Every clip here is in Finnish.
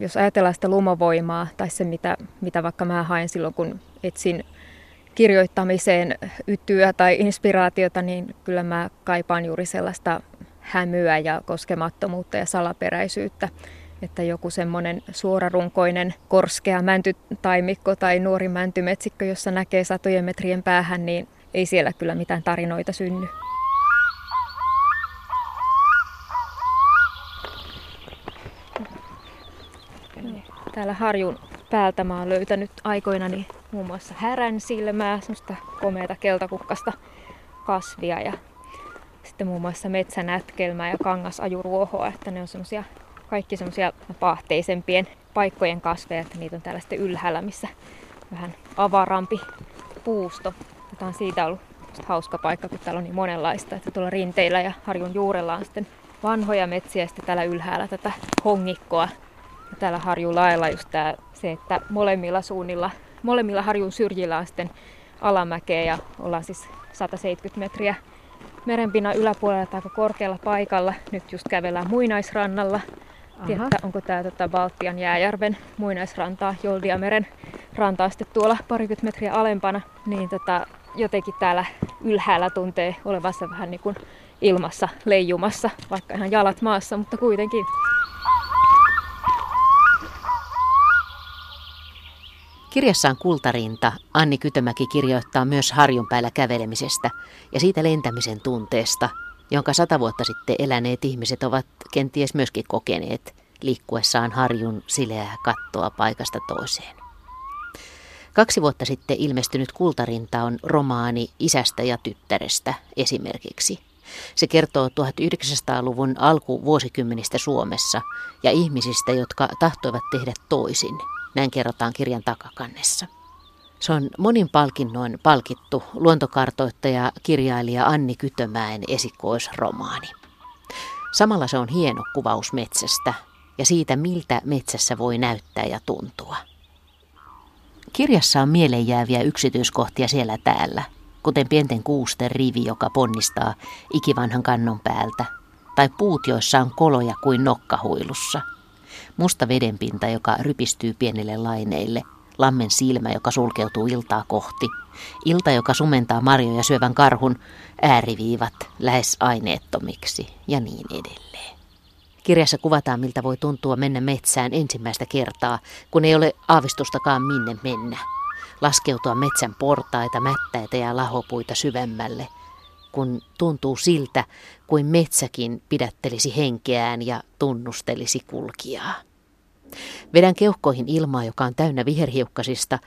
jos ajatellaan sitä lumovoimaa tai se, mitä, mitä vaikka mä haen silloin, kun etsin kirjoittamiseen ytyä tai inspiraatiota, niin kyllä mä kaipaan juuri sellaista hämyä ja koskemattomuutta ja salaperäisyyttä. Että joku semmoinen suorarunkoinen korskea mäntytaimikko tai nuori mäntymetsikkö, jossa näkee satojen metrien päähän, niin ei siellä kyllä mitään tarinoita synny. Täällä Harjun päältä mä oon löytänyt aikoinani muun muassa härän silmää, semmoista komeata keltakukkasta kasvia ja sitten muun muassa metsänätkelmää ja kangasajuruohoa, että ne on semmoisia kaikki semmoisia paahteisempien paikkojen kasveja, että niitä on täällä sitten ylhäällä, missä vähän avarampi puusto. Tämä on siitä ollut hauska paikka, kun täällä on niin monenlaista, että tuolla rinteillä ja harjun juurella on sitten vanhoja metsiä ja sitten täällä ylhäällä tätä hongikkoa. Ja täällä harjun lailla just tää, se, että molemmilla suunnilla, molemmilla harjun syrjillä on sitten alamäkeä ja ollaan siis 170 metriä merenpinnan yläpuolella tai aika korkealla paikalla. Nyt just kävellään muinaisrannalla. Tiedätte, onko tämä tota, Baltian jääjärven muinaisrantaa, Joldiameren rantaa sitten tuolla parikymmentä metriä alempana. Niin tota, jotenkin täällä ylhäällä tuntee olevansa vähän niin kuin ilmassa leijumassa, vaikka ihan jalat maassa, mutta kuitenkin. Kirjassaan Kultarinta Anni Kytömäki kirjoittaa myös harjun päällä kävelemisestä ja siitä lentämisen tunteesta, jonka sata vuotta sitten eläneet ihmiset ovat kenties myöskin kokeneet liikkuessaan harjun sileää kattoa paikasta toiseen. Kaksi vuotta sitten ilmestynyt Kultarinta on romaani isästä ja tyttärestä esimerkiksi. Se kertoo 1900-luvun alkuvuosikymmenistä Suomessa ja ihmisistä, jotka tahtoivat tehdä toisin. Näin kerrotaan kirjan takakannessa. Se on monin palkinnoin palkittu luontokartoittaja kirjailija Anni Kytömäen esikoisromaani. Samalla se on hieno kuvaus metsästä ja siitä, miltä metsässä voi näyttää ja tuntua. Kirjassa on mieleenjääviä yksityiskohtia siellä täällä, kuten pienten kuusten rivi, joka ponnistaa ikivanhan kannon päältä, tai puut, joissa on koloja kuin nokkahuilussa. Musta vedenpinta, joka rypistyy pienille laineille, lammen silmä, joka sulkeutuu iltaa kohti, ilta, joka sumentaa marjoja syövän karhun, ääriviivat lähes aineettomiksi ja niin edelleen. Kirjassa kuvataan, miltä voi tuntua mennä metsään ensimmäistä kertaa, kun ei ole aavistustakaan minne mennä. Laskeutua metsän portaita, mättäitä ja lahopuita syvemmälle, kun tuntuu siltä, kuin metsäkin pidättelisi henkeään ja tunnustelisi kulkijaa. Vedän keuhkoihin ilmaa, joka on täynnä viherhiukkasista,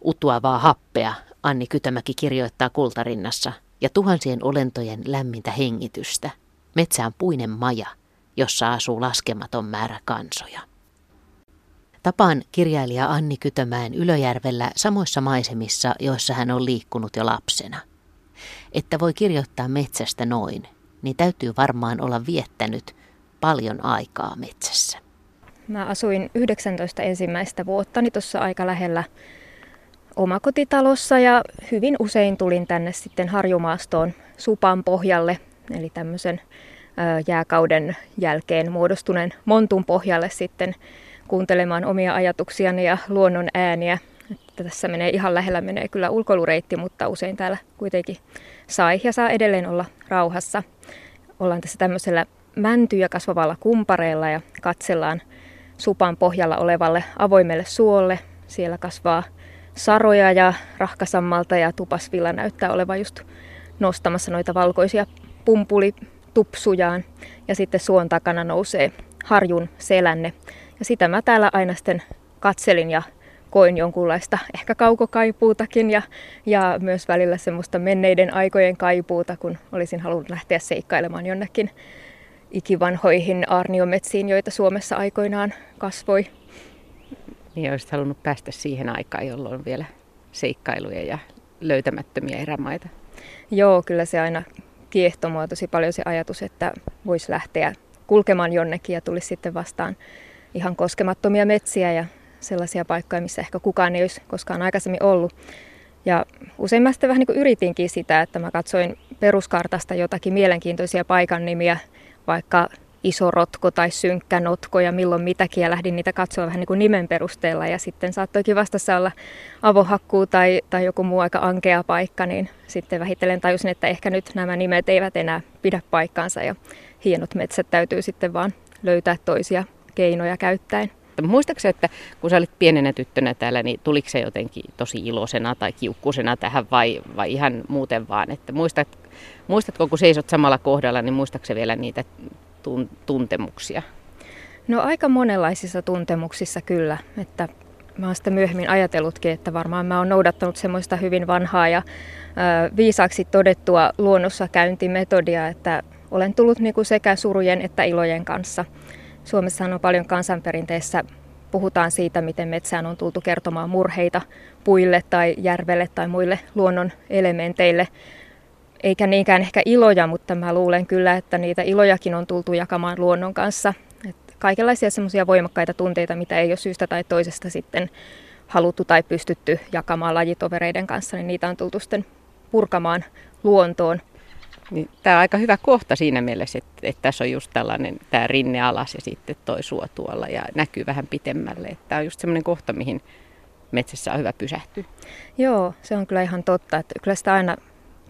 utuavaa happea, Anni Kytämäki kirjoittaa kultarinnassa, ja tuhansien olentojen lämmintä hengitystä. Metsä on puinen maja – jossa asuu laskematon määrä kansoja. Tapaan kirjailija Anni Kytömäen Ylöjärvellä samoissa maisemissa, joissa hän on liikkunut jo lapsena. Että voi kirjoittaa metsästä noin, niin täytyy varmaan olla viettänyt paljon aikaa metsässä. Mä asuin 19 ensimmäistä vuottani tuossa aika lähellä omakotitalossa ja hyvin usein tulin tänne sitten Harjumaastoon Supan pohjalle, eli tämmöisen jääkauden jälkeen muodostuneen montun pohjalle sitten kuuntelemaan omia ajatuksiani ja luonnon ääniä. Että tässä menee ihan lähellä menee kyllä ulkoilureitti, mutta usein täällä kuitenkin sai ja saa edelleen olla rauhassa. Ollaan tässä tämmöisellä mäntyjä kasvavalla kumpareella ja katsellaan supan pohjalla olevalle avoimelle suolle. Siellä kasvaa saroja ja rahkasammalta ja tupasvilla näyttää olevan just nostamassa noita valkoisia pumpuli tupsujaan ja sitten suon takana nousee harjun selänne. Ja sitä mä täällä aina sitten katselin ja koin jonkunlaista ehkä kaukokaipuutakin ja, ja myös välillä semmoista menneiden aikojen kaipuuta, kun olisin halunnut lähteä seikkailemaan jonnekin ikivanhoihin arniometsiin, joita Suomessa aikoinaan kasvoi. Niin olisit halunnut päästä siihen aikaan, jolloin on vielä seikkailuja ja löytämättömiä erämaita. Joo, kyllä se aina kiehtoi mua tosi paljon se ajatus, että voisi lähteä kulkemaan jonnekin ja tulisi sitten vastaan ihan koskemattomia metsiä ja sellaisia paikkoja, missä ehkä kukaan ei olisi koskaan aikaisemmin ollut. Ja usein mä sitten vähän niin kuin yritinkin sitä, että mä katsoin peruskartasta jotakin mielenkiintoisia paikan nimiä, vaikka iso rotko tai synkkä notko ja milloin mitäkin ja lähdin niitä katsoa vähän niin kuin nimen perusteella ja sitten saattoikin vastassa olla avohakkuu tai, tai joku muu aika ankea paikka, niin sitten vähitellen tajusin, että ehkä nyt nämä nimet eivät enää pidä paikkaansa ja hienot metsät täytyy sitten vaan löytää toisia keinoja käyttäen. Muistaakseni, että kun sä olit pienenä tyttönä täällä, niin tuliko se jotenkin tosi iloisena tai kiukkusena tähän vai, vai ihan muuten vaan? Että muistat, muistatko, kun seisot samalla kohdalla, niin muistaakseni vielä niitä tun, tuntemuksia? No aika monenlaisissa tuntemuksissa kyllä, että mä oon sitä myöhemmin ajatellutkin, että varmaan mä oon noudattanut semmoista hyvin vanhaa ja ö, viisaaksi todettua luonnossa käyntimetodia, että olen tullut niinku sekä surujen että ilojen kanssa. Suomessa on paljon kansanperinteessä puhutaan siitä, miten metsään on tultu kertomaan murheita puille tai järvelle tai muille luonnon elementeille. Eikä niinkään ehkä iloja, mutta mä luulen kyllä, että niitä ilojakin on tultu jakamaan luonnon kanssa. Et kaikenlaisia semmoisia voimakkaita tunteita, mitä ei ole syystä tai toisesta sitten haluttu tai pystytty jakamaan lajitovereiden kanssa, niin niitä on tultu sitten purkamaan luontoon. Niin, tämä on aika hyvä kohta siinä mielessä, että, että tässä on just tällainen tämä rinne alas ja sitten toi suo tuolla ja näkyy vähän pitemmälle. Tämä on just semmoinen kohta, mihin metsässä on hyvä pysähtyä. Joo, se on kyllä ihan totta, että kyllä sitä aina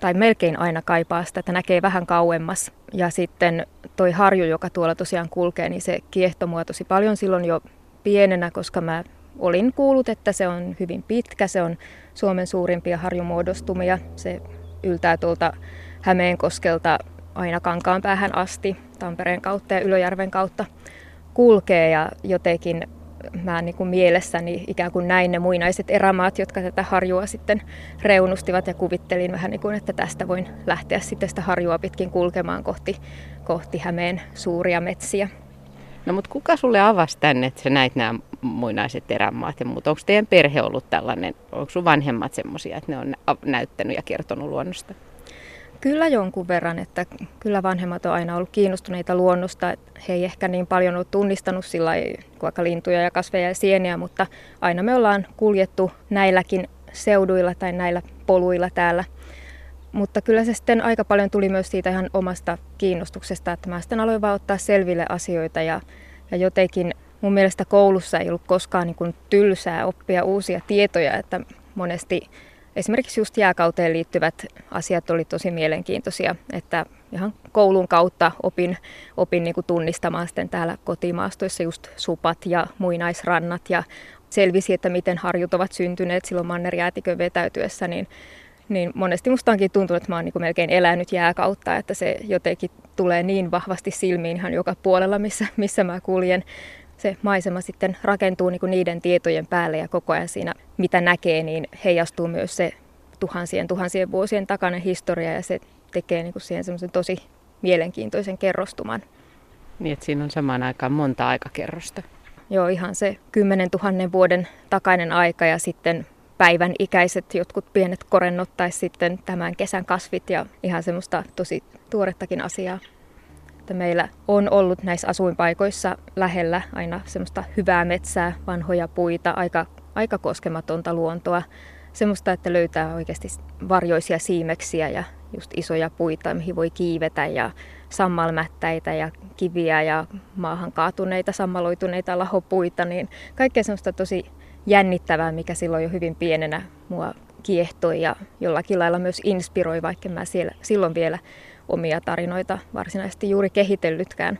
tai melkein aina kaipaa sitä, että näkee vähän kauemmas. Ja sitten toi harju, joka tuolla tosiaan kulkee, niin se kiehto mua tosi paljon silloin jo pienenä, koska mä olin kuullut, että se on hyvin pitkä, se on Suomen suurimpia harjumuodostumia. Se yltää tuolta Hämeenkoskelta aina kankaan päähän asti Tampereen kautta ja Ylöjärven kautta kulkee ja jotenkin mä niin kuin mielessäni ikään kuin näin ne muinaiset erämaat, jotka tätä harjua sitten reunustivat ja kuvittelin vähän niin kuin, että tästä voin lähteä sitten sitä harjua pitkin kulkemaan kohti, kohti Hämeen suuria metsiä. No mutta kuka sulle avasi tänne, että sä näit nämä muinaiset erämaat ja muut? Onko teidän perhe ollut tällainen, onko sun vanhemmat semmoisia, että ne on näyttänyt ja kertonut luonnosta? Kyllä jonkun verran, että kyllä vanhemmat on aina ollut kiinnostuneita luonnosta. He ei ehkä niin paljon ole tunnistanut sillä vaikka lintuja ja kasveja ja sieniä, mutta aina me ollaan kuljettu näilläkin seuduilla tai näillä poluilla täällä. Mutta kyllä se sitten aika paljon tuli myös siitä ihan omasta kiinnostuksesta, että mä sitten aloin vaan ottaa selville asioita ja, ja jotenkin mun mielestä koulussa ei ollut koskaan niin kuin tylsää oppia uusia tietoja, että monesti esimerkiksi just jääkauteen liittyvät asiat oli tosi mielenkiintoisia, että ihan koulun kautta opin, opin niin kuin tunnistamaan sitten täällä kotimaastoissa just supat ja muinaisrannat ja selvisi, että miten harjut ovat syntyneet silloin mannerjäätikön vetäytyessä, niin, niin monesti musta onkin tuntunut, että mä oon niin kuin melkein elänyt jääkautta, että se jotenkin tulee niin vahvasti silmiin ihan joka puolella, missä, missä mä kuljen se maisema sitten rakentuu niin kuin niiden tietojen päälle ja koko ajan siinä, mitä näkee, niin heijastuu myös se tuhansien tuhansien vuosien takainen historia ja se tekee niin kuin siihen semmoisen tosi mielenkiintoisen kerrostuman. Niin, että siinä on samaan aikaan monta aikakerrosta. Joo, ihan se 10 000 vuoden takainen aika ja sitten päivän ikäiset jotkut pienet korennot tai sitten tämän kesän kasvit ja ihan semmoista tosi tuorettakin asiaa että meillä on ollut näissä asuinpaikoissa lähellä aina semmoista hyvää metsää, vanhoja puita, aika, aika koskematonta luontoa. Semmoista, että löytää oikeasti varjoisia siimeksiä ja just isoja puita, mihin voi kiivetä ja sammalmättäitä ja kiviä ja maahan kaatuneita, sammaloituneita lahopuita, niin kaikkea semmoista tosi jännittävää, mikä silloin jo hyvin pienenä mua kiehtoi ja jollakin lailla myös inspiroi, vaikka mä siellä, silloin vielä omia tarinoita varsinaisesti juuri kehitellytkään.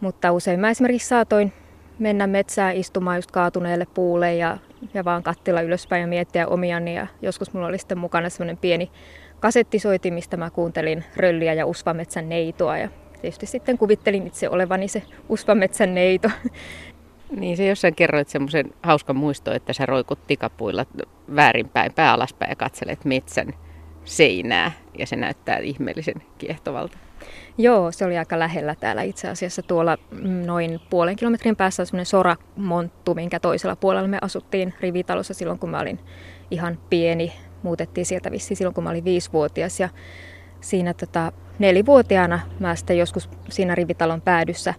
Mutta usein mä esimerkiksi saatoin mennä metsään istumaan just kaatuneelle puulle ja, ja vaan kattilla ylöspäin ja miettiä omiani. Ja joskus mulla oli sitten mukana semmoinen pieni kasettisoiti, mistä mä kuuntelin rölliä ja usvametsän neitoa. Ja tietysti sitten kuvittelin itse olevani se usvametsän neito. Niin, se jossain kerroit semmoisen hauskan muisto, että sä roikut tikapuilla väärinpäin, pää alaspäin ja katselet metsän seinää ja se näyttää ihmeellisen kiehtovalta. Joo, se oli aika lähellä täällä itse asiassa. Tuolla mm, noin puolen kilometrin päässä on semmoinen soramonttu, minkä toisella puolella me asuttiin rivitalossa silloin, kun mä olin ihan pieni. Muutettiin sieltä vissiin silloin, kun mä olin viisivuotias. Ja siinä tota, nelivuotiaana mä sitten joskus siinä rivitalon päädyssä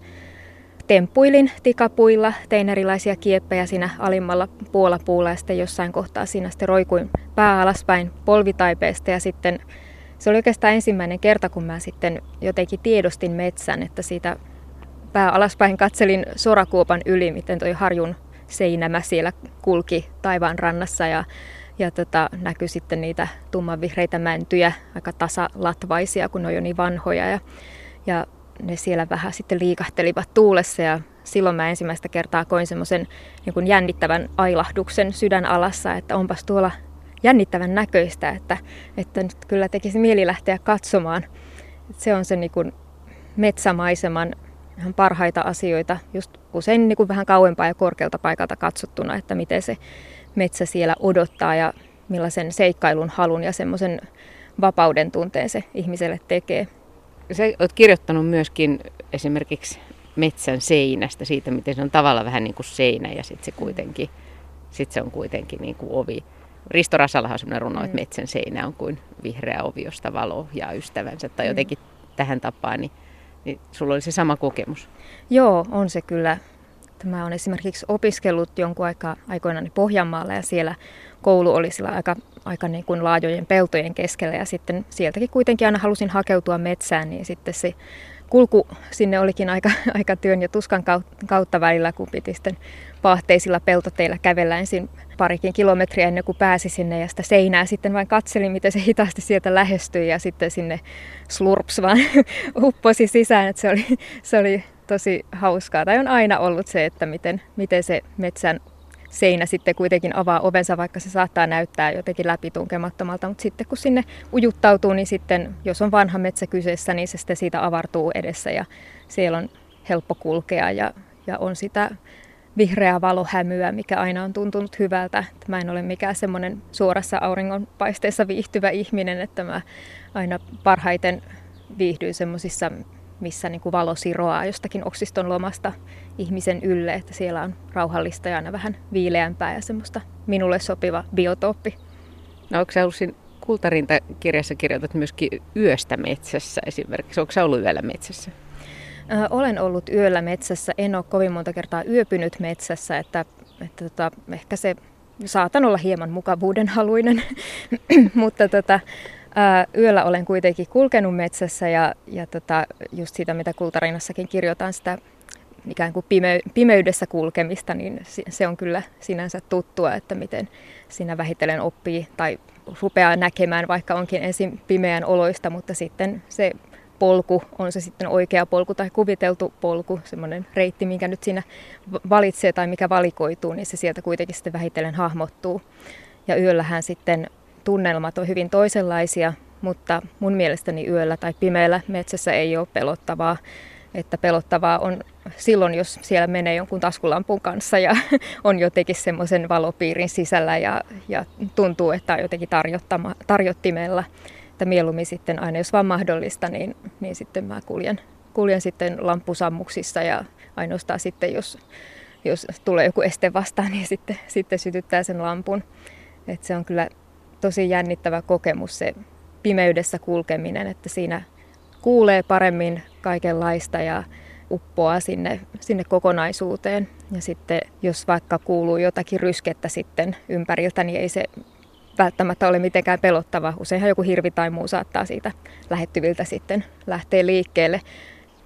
temppuilin tikapuilla, tein erilaisia kieppejä siinä alimmalla puolapuulla ja sitten jossain kohtaa siinä sitten roikuin pää alaspäin polvitaipeesta ja sitten se oli oikeastaan ensimmäinen kerta, kun mä sitten jotenkin tiedostin metsän, että siitä pää alaspäin katselin sorakuopan yli, miten toi harjun seinämä siellä kulki taivaan rannassa ja, ja tota, näkyi sitten niitä tummanvihreitä mäntyjä, aika tasalatvaisia, kun ne on jo niin vanhoja. Ja, ja ne siellä vähän sitten liikahtelivat tuulessa ja silloin mä ensimmäistä kertaa koin semmoisen niin jännittävän ailahduksen sydän alassa, että onpas tuolla jännittävän näköistä, että, että nyt kyllä tekisi mieli lähteä katsomaan. Se on se niin kuin metsämaiseman ihan parhaita asioita, just usein niin kuin vähän kauempaa ja korkealta paikalta katsottuna, että miten se metsä siellä odottaa ja millaisen seikkailun halun ja semmoisen vapauden tunteen se ihmiselle tekee. Sä oot kirjoittanut myöskin esimerkiksi metsän seinästä, siitä miten se on tavallaan vähän niin kuin seinä ja sitten se kuitenkin, sit se on kuitenkin niin kuin ovi. Risto Rasallahan on sellainen runo, mm. että metsän seinä on kuin vihreä ovi, josta valo ja ystävänsä tai mm. jotenkin mm. tähän tapaan, niin, niin sulla oli se sama kokemus. Joo, on se kyllä. Mä olen esimerkiksi opiskellut jonkun aikaa aikoinaan Pohjanmaalla ja siellä koulu oli sillä aika, aika niin kuin laajojen peltojen keskellä ja sitten sieltäkin kuitenkin aina halusin hakeutua metsään, niin sitten se kulku sinne olikin aika, aika työn ja tuskan kautta välillä, kun piti sitten paahteisilla peltoteillä kävellä ensin parikin kilometriä ennen kuin pääsi sinne ja sitä seinää sitten vain katselin, miten se hitaasti sieltä lähestyi ja sitten sinne slurps vaan upposi sisään, että se oli, se oli tosi hauskaa. Tai on aina ollut se, että miten, miten se metsän seinä sitten kuitenkin avaa ovensa, vaikka se saattaa näyttää jotenkin läpitunkemattomalta, mutta sitten kun sinne ujuttautuu, niin sitten jos on vanha metsä kyseessä, niin se sitten siitä avartuu edessä ja siellä on helppo kulkea ja, ja on sitä vihreää valohämyä, mikä aina on tuntunut hyvältä. Mä en ole mikään semmoinen suorassa auringonpaisteessa viihtyvä ihminen, että mä aina parhaiten viihdyin semmoisissa missä niin kuin valo siroaa jostakin oksiston lomasta ihmisen ylle, että siellä on rauhallista ja aina vähän viileämpää ja semmoista minulle sopiva biotooppi. No onko sä siinä Kultarinta-kirjassa kirjoitat myöskin yöstä metsässä esimerkiksi? Onko sä ollut yöllä metsässä? Ö, olen ollut yöllä metsässä. En ole kovin monta kertaa yöpynyt metsässä, että, että tota, ehkä se saatan olla hieman mukavuuden haluinen, mutta tota, yöllä olen kuitenkin kulkenut metsässä ja, ja tota, just siitä, mitä Kultarinassakin kirjoitan, sitä ikään kuin pime- pimeydessä kulkemista, niin se on kyllä sinänsä tuttua, että miten siinä vähitellen oppii tai rupeaa näkemään, vaikka onkin ensin pimeän oloista, mutta sitten se polku, on se sitten oikea polku tai kuviteltu polku, semmoinen reitti, minkä nyt siinä valitsee tai mikä valikoituu, niin se sieltä kuitenkin sitten vähitellen hahmottuu. Ja yöllähän sitten tunnelmat on hyvin toisenlaisia, mutta mun mielestäni yöllä tai pimeällä metsässä ei ole pelottavaa. Että pelottavaa on silloin, jos siellä menee jonkun taskulampun kanssa ja on jotenkin semmoisen valopiirin sisällä ja, ja tuntuu, että on jotenkin tarjottimella. Että mieluummin sitten aina, jos vaan mahdollista, niin, niin sitten mä kuljen, kuljen sitten lampusammuksissa ja ainoastaan sitten, jos, jos tulee joku este vastaan, niin sitten, sitten sytyttää sen lampun. Et se on kyllä tosi jännittävä kokemus se pimeydessä kulkeminen, että siinä kuulee paremmin kaikenlaista ja uppoaa sinne, sinne kokonaisuuteen. Ja sitten jos vaikka kuuluu jotakin ryskettä sitten ympäriltä, niin ei se välttämättä ole mitenkään pelottava. Useinhan joku hirvi tai muu saattaa siitä lähettyviltä sitten lähteä liikkeelle.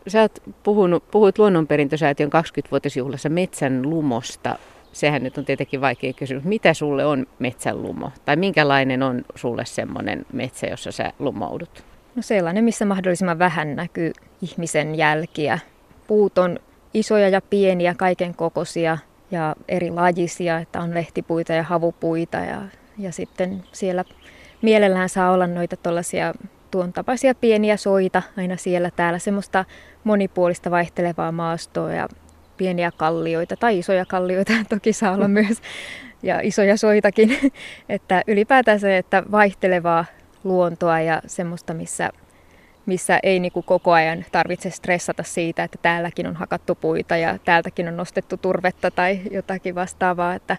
Sä oot puhunut, puhuit luonnonperintösäätiön 20-vuotisjuhlassa metsän lumosta sehän nyt on tietenkin vaikea kysymys. Mitä sulle on metsänlumo? Tai minkälainen on sulle semmoinen metsä, jossa sä lumoudut? No sellainen, missä mahdollisimman vähän näkyy ihmisen jälkiä. Puut on isoja ja pieniä, kaiken kokoisia ja eri lajisia, että on lehtipuita ja havupuita ja, ja sitten siellä mielellään saa olla noita tuollaisia tuon tapaisia pieniä soita aina siellä täällä, semmoista monipuolista vaihtelevaa maastoa ja pieniä kallioita tai isoja kallioita toki saa olla myös ja isoja soitakin. että ylipäätään se, että vaihtelevaa luontoa ja semmoista, missä, missä ei niin kuin koko ajan tarvitse stressata siitä, että täälläkin on hakattu puita ja täältäkin on nostettu turvetta tai jotakin vastaavaa, että,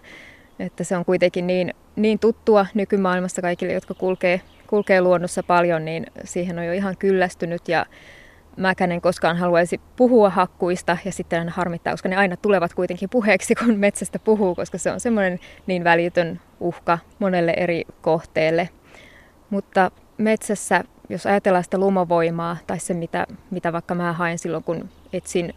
että se on kuitenkin niin, niin tuttua nykymaailmassa kaikille, jotka kulkee, kulkee luonnossa paljon, niin siihen on jo ihan kyllästynyt ja mäkään en koskaan haluaisi puhua hakkuista ja sitten aina harmittaa, koska ne aina tulevat kuitenkin puheeksi, kun metsästä puhuu, koska se on semmoinen niin välitön uhka monelle eri kohteelle. Mutta metsässä, jos ajatellaan sitä lumovoimaa tai se, mitä, mitä vaikka mä haen silloin, kun etsin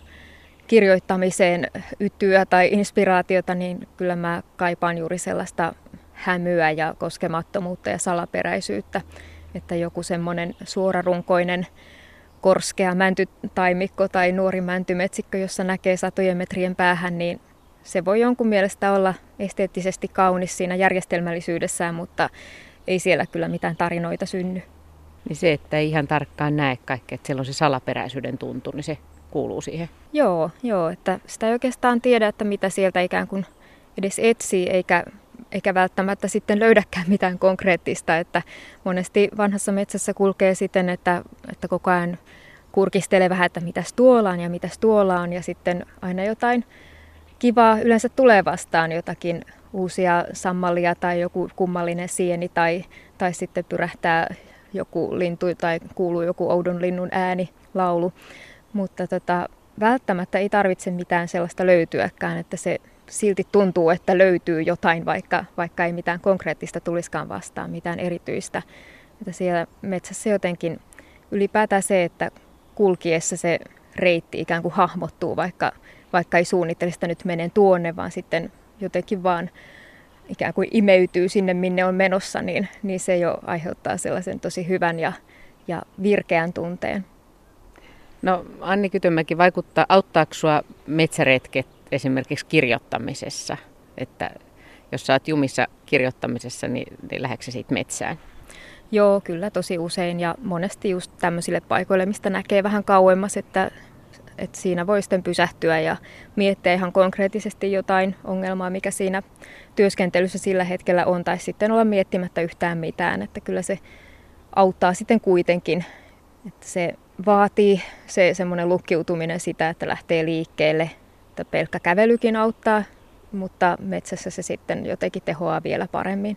kirjoittamiseen ytyä tai inspiraatiota, niin kyllä mä kaipaan juuri sellaista hämyä ja koskemattomuutta ja salaperäisyyttä, että joku semmoinen suorarunkoinen korskea mäntytaimikko tai nuori mäntymetsikkö, jossa näkee satojen metrien päähän, niin se voi jonkun mielestä olla esteettisesti kaunis siinä järjestelmällisyydessään, mutta ei siellä kyllä mitään tarinoita synny. Niin se, että ei ihan tarkkaan näe kaikkea, että siellä on se salaperäisyyden tuntu, niin se kuuluu siihen. Joo, joo, että sitä ei oikeastaan tiedä, että mitä sieltä ikään kuin edes etsii, eikä, eikä välttämättä sitten löydäkään mitään konkreettista, että monesti vanhassa metsässä kulkee siten, että, että koko ajan kurkistelee vähän, että mitäs tuolla on ja mitäs tuolla on, ja sitten aina jotain kivaa yleensä tulee vastaan, jotakin uusia sammalia tai joku kummallinen sieni tai, tai sitten pyrähtää joku lintu tai kuuluu joku oudon linnun ääni, laulu. Mutta tota, välttämättä ei tarvitse mitään sellaista löytyäkään, että se silti tuntuu, että löytyy jotain, vaikka, vaikka ei mitään konkreettista tuliskaan vastaan, mitään erityistä. Että siellä metsässä jotenkin ylipäätään se, että kulkiessa se reitti ikään kuin hahmottuu, vaikka, vaikka ei suunnittele sitä nyt menen tuonne, vaan sitten jotenkin vaan ikään kuin imeytyy sinne, minne on menossa, niin, niin se jo aiheuttaa sellaisen tosi hyvän ja, ja virkeän tunteen. No Anni Kytömäki, vaikuttaa, auttaako sinua metsäretket esimerkiksi kirjoittamisessa? Että jos sä oot jumissa kirjoittamisessa, niin, niin lähdetkö siitä metsään? Joo, kyllä tosi usein ja monesti just tämmöisille paikoille, mistä näkee vähän kauemmas, että, että siinä voi sitten pysähtyä ja miettiä ihan konkreettisesti jotain ongelmaa, mikä siinä työskentelyssä sillä hetkellä on, tai sitten olla miettimättä yhtään mitään, että kyllä se auttaa sitten kuitenkin, että se vaatii se semmoinen lukkiutuminen sitä, että lähtee liikkeelle, että pelkkä kävelykin auttaa, mutta metsässä se sitten jotenkin tehoaa vielä paremmin.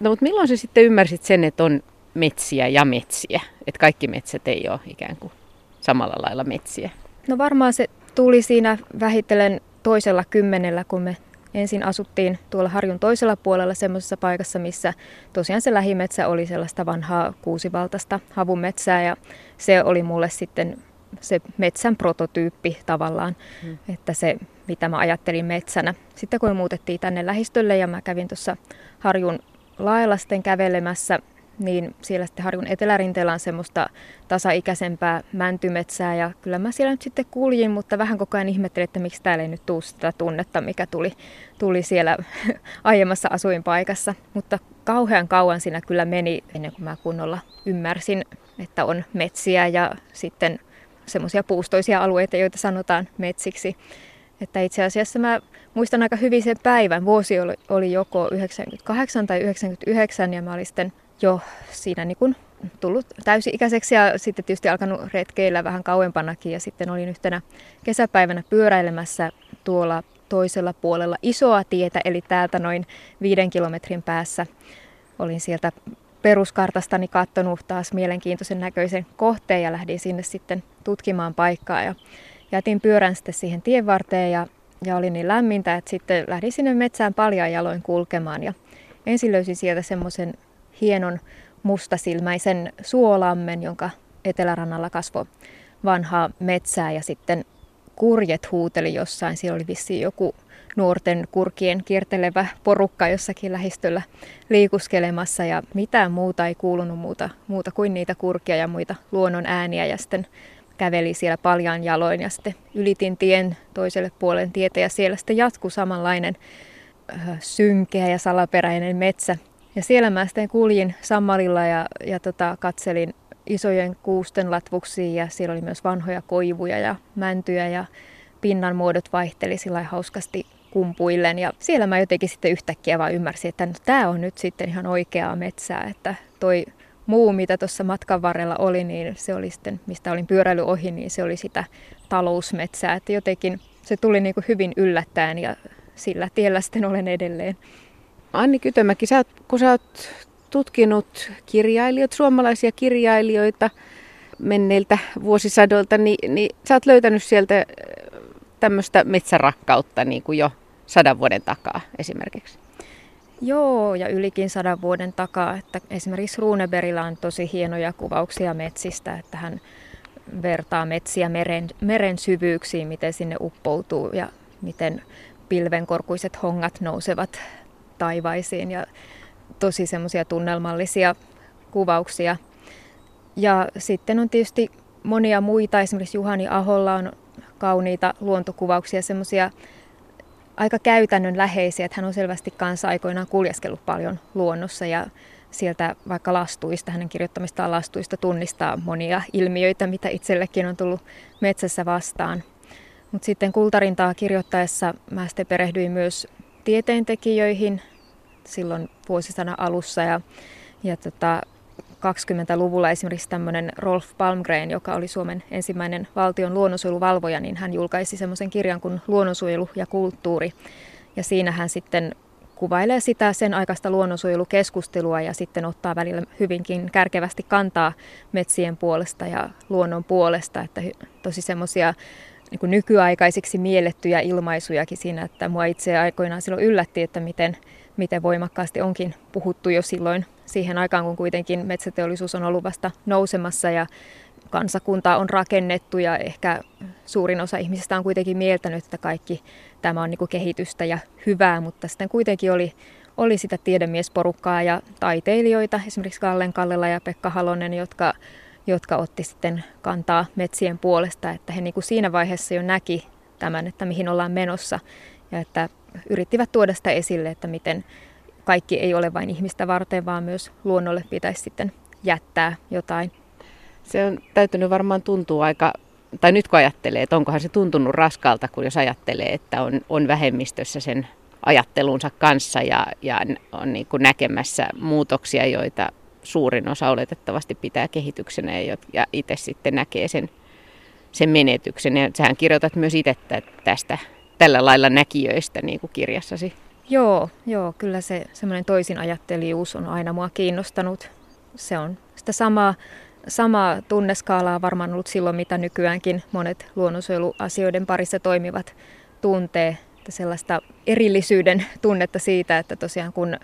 No mutta milloin sä sitten ymmärsit sen, että on metsiä ja metsiä? Että kaikki metsät ei ole ikään kuin samalla lailla metsiä? No varmaan se tuli siinä vähitellen toisella kymmenellä, kun me ensin asuttiin tuolla Harjun toisella puolella semmoisessa paikassa, missä tosiaan se lähimetsä oli sellaista vanhaa kuusivaltaista havumetsää ja se oli mulle sitten se metsän prototyyppi tavallaan, hmm. että se mitä mä ajattelin metsänä. Sitten kun me muutettiin tänne lähistölle ja mä kävin tuossa Harjun lailla sitten kävelemässä niin siellä sitten Harjun etelärinteellä on semmoista tasaikäisempää mäntymetsää ja kyllä mä siellä nyt sitten kuljin, mutta vähän koko ajan ihmettelin, että miksi täällä ei nyt tule sitä tunnetta, mikä tuli, tuli siellä aiemmassa asuinpaikassa. Mutta kauhean kauan siinä kyllä meni ennen kuin mä kunnolla ymmärsin, että on metsiä ja sitten semmoisia puustoisia alueita, joita sanotaan metsiksi. Että itse asiassa mä muistan aika hyvin sen päivän. Vuosi oli, oli joko 98 tai 99 ja mä olin sitten jo siinä niin kuin tullut täysi-ikäiseksi ja sitten tietysti alkanut retkeillä vähän kauempanakin ja sitten olin yhtenä kesäpäivänä pyöräilemässä tuolla toisella puolella isoa tietä, eli täältä noin viiden kilometrin päässä. Olin sieltä peruskartastani katsonut taas mielenkiintoisen näköisen kohteen ja lähdin sinne sitten tutkimaan paikkaa ja jätin pyörän sitten siihen tien varteen ja, ja oli niin lämmintä, että sitten lähdin sinne metsään paljon jaloin kulkemaan ja ensin löysin sieltä semmoisen hienon mustasilmäisen suolammen, jonka etelärannalla kasvoi vanhaa metsää ja sitten kurjet huuteli jossain. Siellä oli vissiin joku nuorten kurkien kiertelevä porukka jossakin lähistöllä liikuskelemassa. Ja mitään muuta ei kuulunut muuta, muuta kuin niitä kurkia ja muita luonnon ääniä. Ja sitten käveli siellä paljaan jaloin ja sitten ylitin tien toiselle puolen tietä ja siellä sitten jatkui samanlainen äh, synkeä ja salaperäinen metsä. Ja siellä mä sitten kuljin sammalilla ja, ja tota, katselin isojen kuusten latvuksia ja siellä oli myös vanhoja koivuja ja mäntyjä ja pinnan muodot vaihteli sillä hauskasti kumpuillen. Ja siellä mä jotenkin sitten yhtäkkiä vaan ymmärsin, että no, tämä on nyt sitten ihan oikeaa metsää, että toi muu, mitä tuossa matkan varrella oli, niin se oli sitten, mistä olin pyöräily ohi, niin se oli sitä talousmetsää. Että jotenkin se tuli niin kuin hyvin yllättäen ja sillä tiellä sitten olen edelleen. Anni Kytömäki, sä oot, kun sä oot tutkinut kirjailijoita, suomalaisia kirjailijoita menneiltä vuosisadoilta, niin, niin sä oot löytänyt sieltä äh, tämmöistä metsärakkautta niin kuin jo sadan vuoden takaa esimerkiksi. Joo, ja ylikin sadan vuoden takaa. Että esimerkiksi Runebergillä on tosi hienoja kuvauksia metsistä, että hän vertaa metsiä meren, meren syvyyksiin, miten sinne uppoutuu ja miten pilvenkorkuiset hongat nousevat taivaisiin ja tosi semmoisia tunnelmallisia kuvauksia. Ja sitten on tietysti monia muita, esimerkiksi Juhani Aholla on kauniita luontokuvauksia, semmoisia aika käytännönläheisiä, että hän on selvästi kanssa aikoinaan kuljeskellut paljon luonnossa ja sieltä vaikka lastuista, hänen kirjoittamistaan lastuista tunnistaa monia ilmiöitä, mitä itsellekin on tullut metsässä vastaan. Mutta sitten kultarintaa kirjoittaessa mä sitten perehdyin myös tieteentekijöihin silloin vuosisadan alussa ja, ja tota, 20-luvulla esimerkiksi tämmöinen Rolf Palmgren, joka oli Suomen ensimmäinen valtion luonnonsuojeluvalvoja, niin hän julkaisi semmoisen kirjan kuin Luonnonsuojelu ja kulttuuri. Ja siinä hän sitten kuvailee sitä sen aikaista luonnonsuojelukeskustelua ja sitten ottaa välillä hyvinkin kärkevästi kantaa metsien puolesta ja luonnon puolesta. Että tosi semmoisia niin nykyaikaisiksi miellettyjä ilmaisujakin siinä, että mua itse aikoinaan silloin yllätti, että miten, miten voimakkaasti onkin puhuttu jo silloin siihen aikaan, kun kuitenkin metsäteollisuus on ollut vasta nousemassa ja kansakunta on rakennettu ja ehkä suurin osa ihmisistä on kuitenkin mieltänyt, että kaikki tämä on niin kehitystä ja hyvää, mutta sitten kuitenkin oli, oli sitä tiedemiesporukkaa ja taiteilijoita, esimerkiksi Kallen Kallela ja Pekka Halonen, jotka, jotka otti sitten kantaa metsien puolesta, että he niin kuin siinä vaiheessa jo näki tämän, että mihin ollaan menossa ja että yrittivät tuoda sitä esille, että miten kaikki ei ole vain ihmistä varten, vaan myös luonnolle pitäisi sitten jättää jotain. Se on täytynyt varmaan tuntua aika, tai nyt kun ajattelee, että onkohan se tuntunut raskalta, kun jos ajattelee, että on, on vähemmistössä sen ajattelunsa kanssa ja, ja on niin kuin näkemässä muutoksia, joita suurin osa oletettavasti pitää kehityksenä ja, itse sitten näkee sen, sen menetyksen. Ja sähän kirjoitat myös itse tästä tällä lailla näkijöistä niin kuin kirjassasi. Joo, joo, kyllä se semmoinen toisin ajattelijuus on aina mua kiinnostanut. Se on sitä samaa, samaa tunneskaalaa varmaan ollut silloin, mitä nykyäänkin monet luonnonsuojeluasioiden parissa toimivat tuntee. Että sellaista erillisyyden tunnetta siitä, että tosiaan kun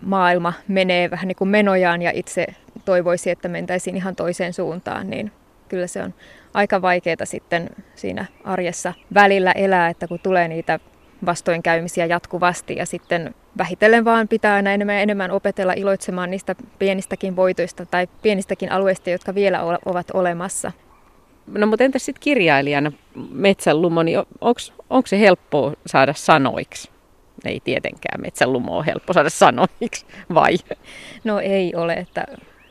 maailma menee vähän niin kuin menojaan ja itse toivoisi, että mentäisiin ihan toiseen suuntaan, niin kyllä se on aika vaikeaa sitten siinä arjessa välillä elää, että kun tulee niitä vastoinkäymisiä jatkuvasti ja sitten vähitellen vaan pitää aina enemmän ja enemmän opetella iloitsemaan niistä pienistäkin voitoista tai pienistäkin alueista, jotka vielä ovat olemassa. No mutta entäs sitten kirjailijana metsänlumo, niin onko se helppoa saada sanoiksi? Ei tietenkään metsänlumo on helppo saada sanoiksi, vai? No ei ole, että,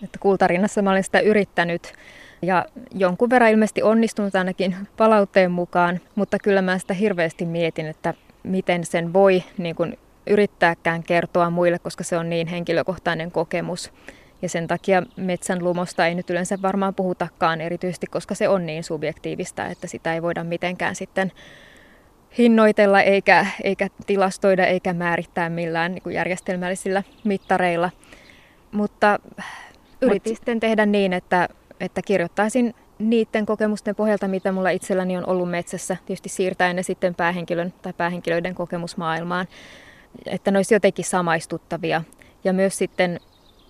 että kultarinnassa mä olen sitä yrittänyt ja jonkun verran ilmeisesti onnistunut ainakin palautteen mukaan, mutta kyllä mä sitä hirveästi mietin, että miten sen voi niin kuin yrittääkään kertoa muille, koska se on niin henkilökohtainen kokemus. Ja sen takia metsän lumosta ei nyt yleensä varmaan puhutakaan erityisesti, koska se on niin subjektiivista, että sitä ei voida mitenkään sitten hinnoitella eikä, eikä tilastoida eikä määrittää millään niin kuin järjestelmällisillä mittareilla. Mutta yritin Mut... sitten tehdä niin, että, että kirjoittaisin niiden kokemusten pohjalta, mitä mulla itselläni on ollut metsässä, tietysti siirtäen ne sitten päähenkilön tai päähenkilöiden kokemusmaailmaan, että ne olisi jotenkin samaistuttavia. Ja myös sitten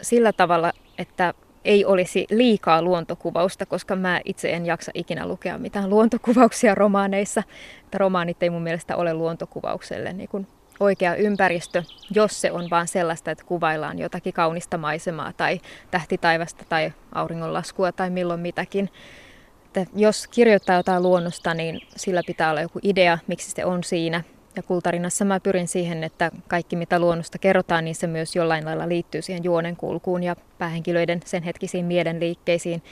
sillä tavalla, että ei olisi liikaa luontokuvausta, koska mä itse en jaksa ikinä lukea mitään luontokuvauksia romaaneissa. Että romaanit ei mun mielestä ole luontokuvaukselle niin kuin oikea ympäristö, jos se on vaan sellaista, että kuvaillaan jotakin kaunista maisemaa tai tähtitaivasta tai auringonlaskua tai milloin mitäkin. Että jos kirjoittaa jotain luonnosta, niin sillä pitää olla joku idea, miksi se on siinä. Ja kultarinnassa mä pyrin siihen, että kaikki mitä luonnosta kerrotaan, niin se myös jollain lailla liittyy siihen juonen kulkuun ja päähenkilöiden sen hetkisiin mielenliikkeisiin.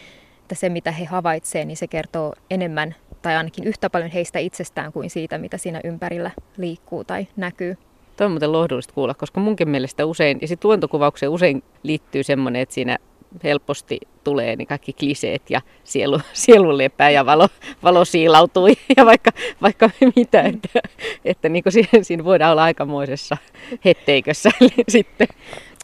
Että se mitä he havaitsevat, niin se kertoo enemmän tai ainakin yhtä paljon heistä itsestään kuin siitä, mitä siinä ympärillä liikkuu tai näkyy. Tuo on muuten lohdullista kuulla, koska munkin mielestä usein, ja sitten luontokuvaukseen usein liittyy semmoinen, että siinä helposti tulee niin kaikki kliseet ja sielu, sielu lepää ja valo, valo siilautuu ja vaikka, vaikka mitä, että, että niin kuin siinä, siinä voidaan olla aikamoisessa hetteikössä sitten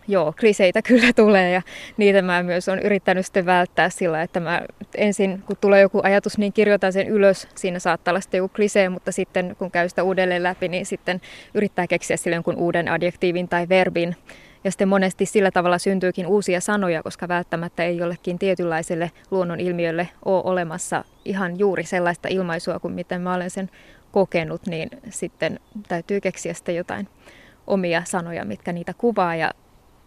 joo, kliseitä kyllä tulee ja niitä mä myös on yrittänyt sitten välttää sillä, että mä ensin kun tulee joku ajatus, niin kirjoitan sen ylös. Siinä saattaa olla sitten joku klisee, mutta sitten kun käy sitä uudelleen läpi, niin sitten yrittää keksiä sille jonkun uuden adjektiivin tai verbin. Ja sitten monesti sillä tavalla syntyykin uusia sanoja, koska välttämättä ei jollekin tietynlaiselle luonnon ilmiölle ole olemassa ihan juuri sellaista ilmaisua kuin miten mä olen sen kokenut, niin sitten täytyy keksiä sitten jotain omia sanoja, mitkä niitä kuvaa ja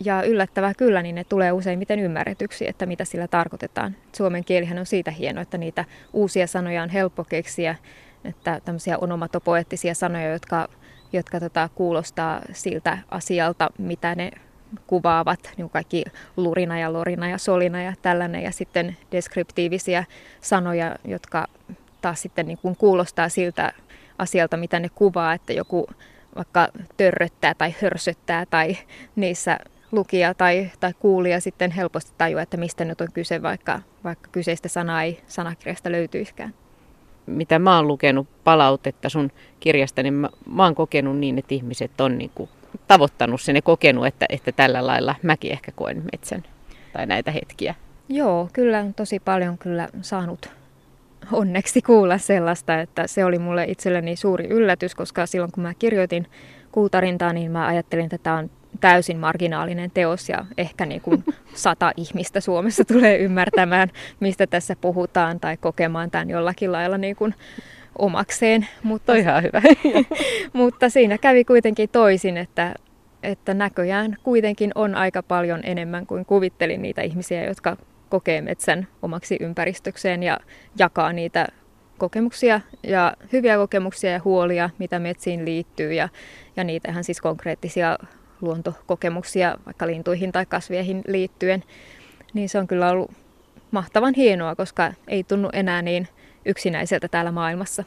ja yllättävää kyllä, niin ne tulee useimmiten ymmärretyksi, että mitä sillä tarkoitetaan. Suomen kielihän on siitä hieno, että niitä uusia sanoja on helppo keksiä, että tämmöisiä onomatopoettisia sanoja, jotka, jotka tota, kuulostaa siltä asialta, mitä ne kuvaavat, niin kaikki lurina ja lorina ja solina ja tällainen, ja sitten deskriptiivisiä sanoja, jotka taas sitten niin kuin kuulostaa siltä asialta, mitä ne kuvaa, että joku vaikka törröttää tai hörsöttää tai niissä lukija tai, tai kuulija sitten helposti tajua, että mistä nyt on kyse, vaikka, vaikka kyseistä sanaa ei sanakirjasta löytyiskään. Mitä mä oon lukenut palautetta sun kirjasta, niin mä, mä oon kokenut niin, että ihmiset on niin kuin tavoittanut sen ja kokenut, että, että tällä lailla mäkin ehkä koen metsän tai näitä hetkiä. Joo, kyllä on tosi paljon kyllä saanut onneksi kuulla sellaista, että se oli mulle itselleni suuri yllätys, koska silloin kun mä kirjoitin Kultarintaa, niin mä ajattelin, että tämä on täysin marginaalinen teos ja ehkä niin kuin sata ihmistä Suomessa tulee ymmärtämään, mistä tässä puhutaan tai kokemaan tämän jollakin lailla niin kuin omakseen. Mutta, ihan hyvä. mutta siinä kävi kuitenkin toisin, että, että näköjään kuitenkin on aika paljon enemmän kuin kuvittelin niitä ihmisiä, jotka kokee metsän omaksi ympäristökseen ja jakaa niitä kokemuksia ja hyviä kokemuksia ja huolia, mitä metsiin liittyy ja, ja niitä ihan siis konkreettisia luontokokemuksia vaikka lintuihin tai kasveihin liittyen, niin se on kyllä ollut mahtavan hienoa, koska ei tunnu enää niin yksinäiseltä täällä maailmassa.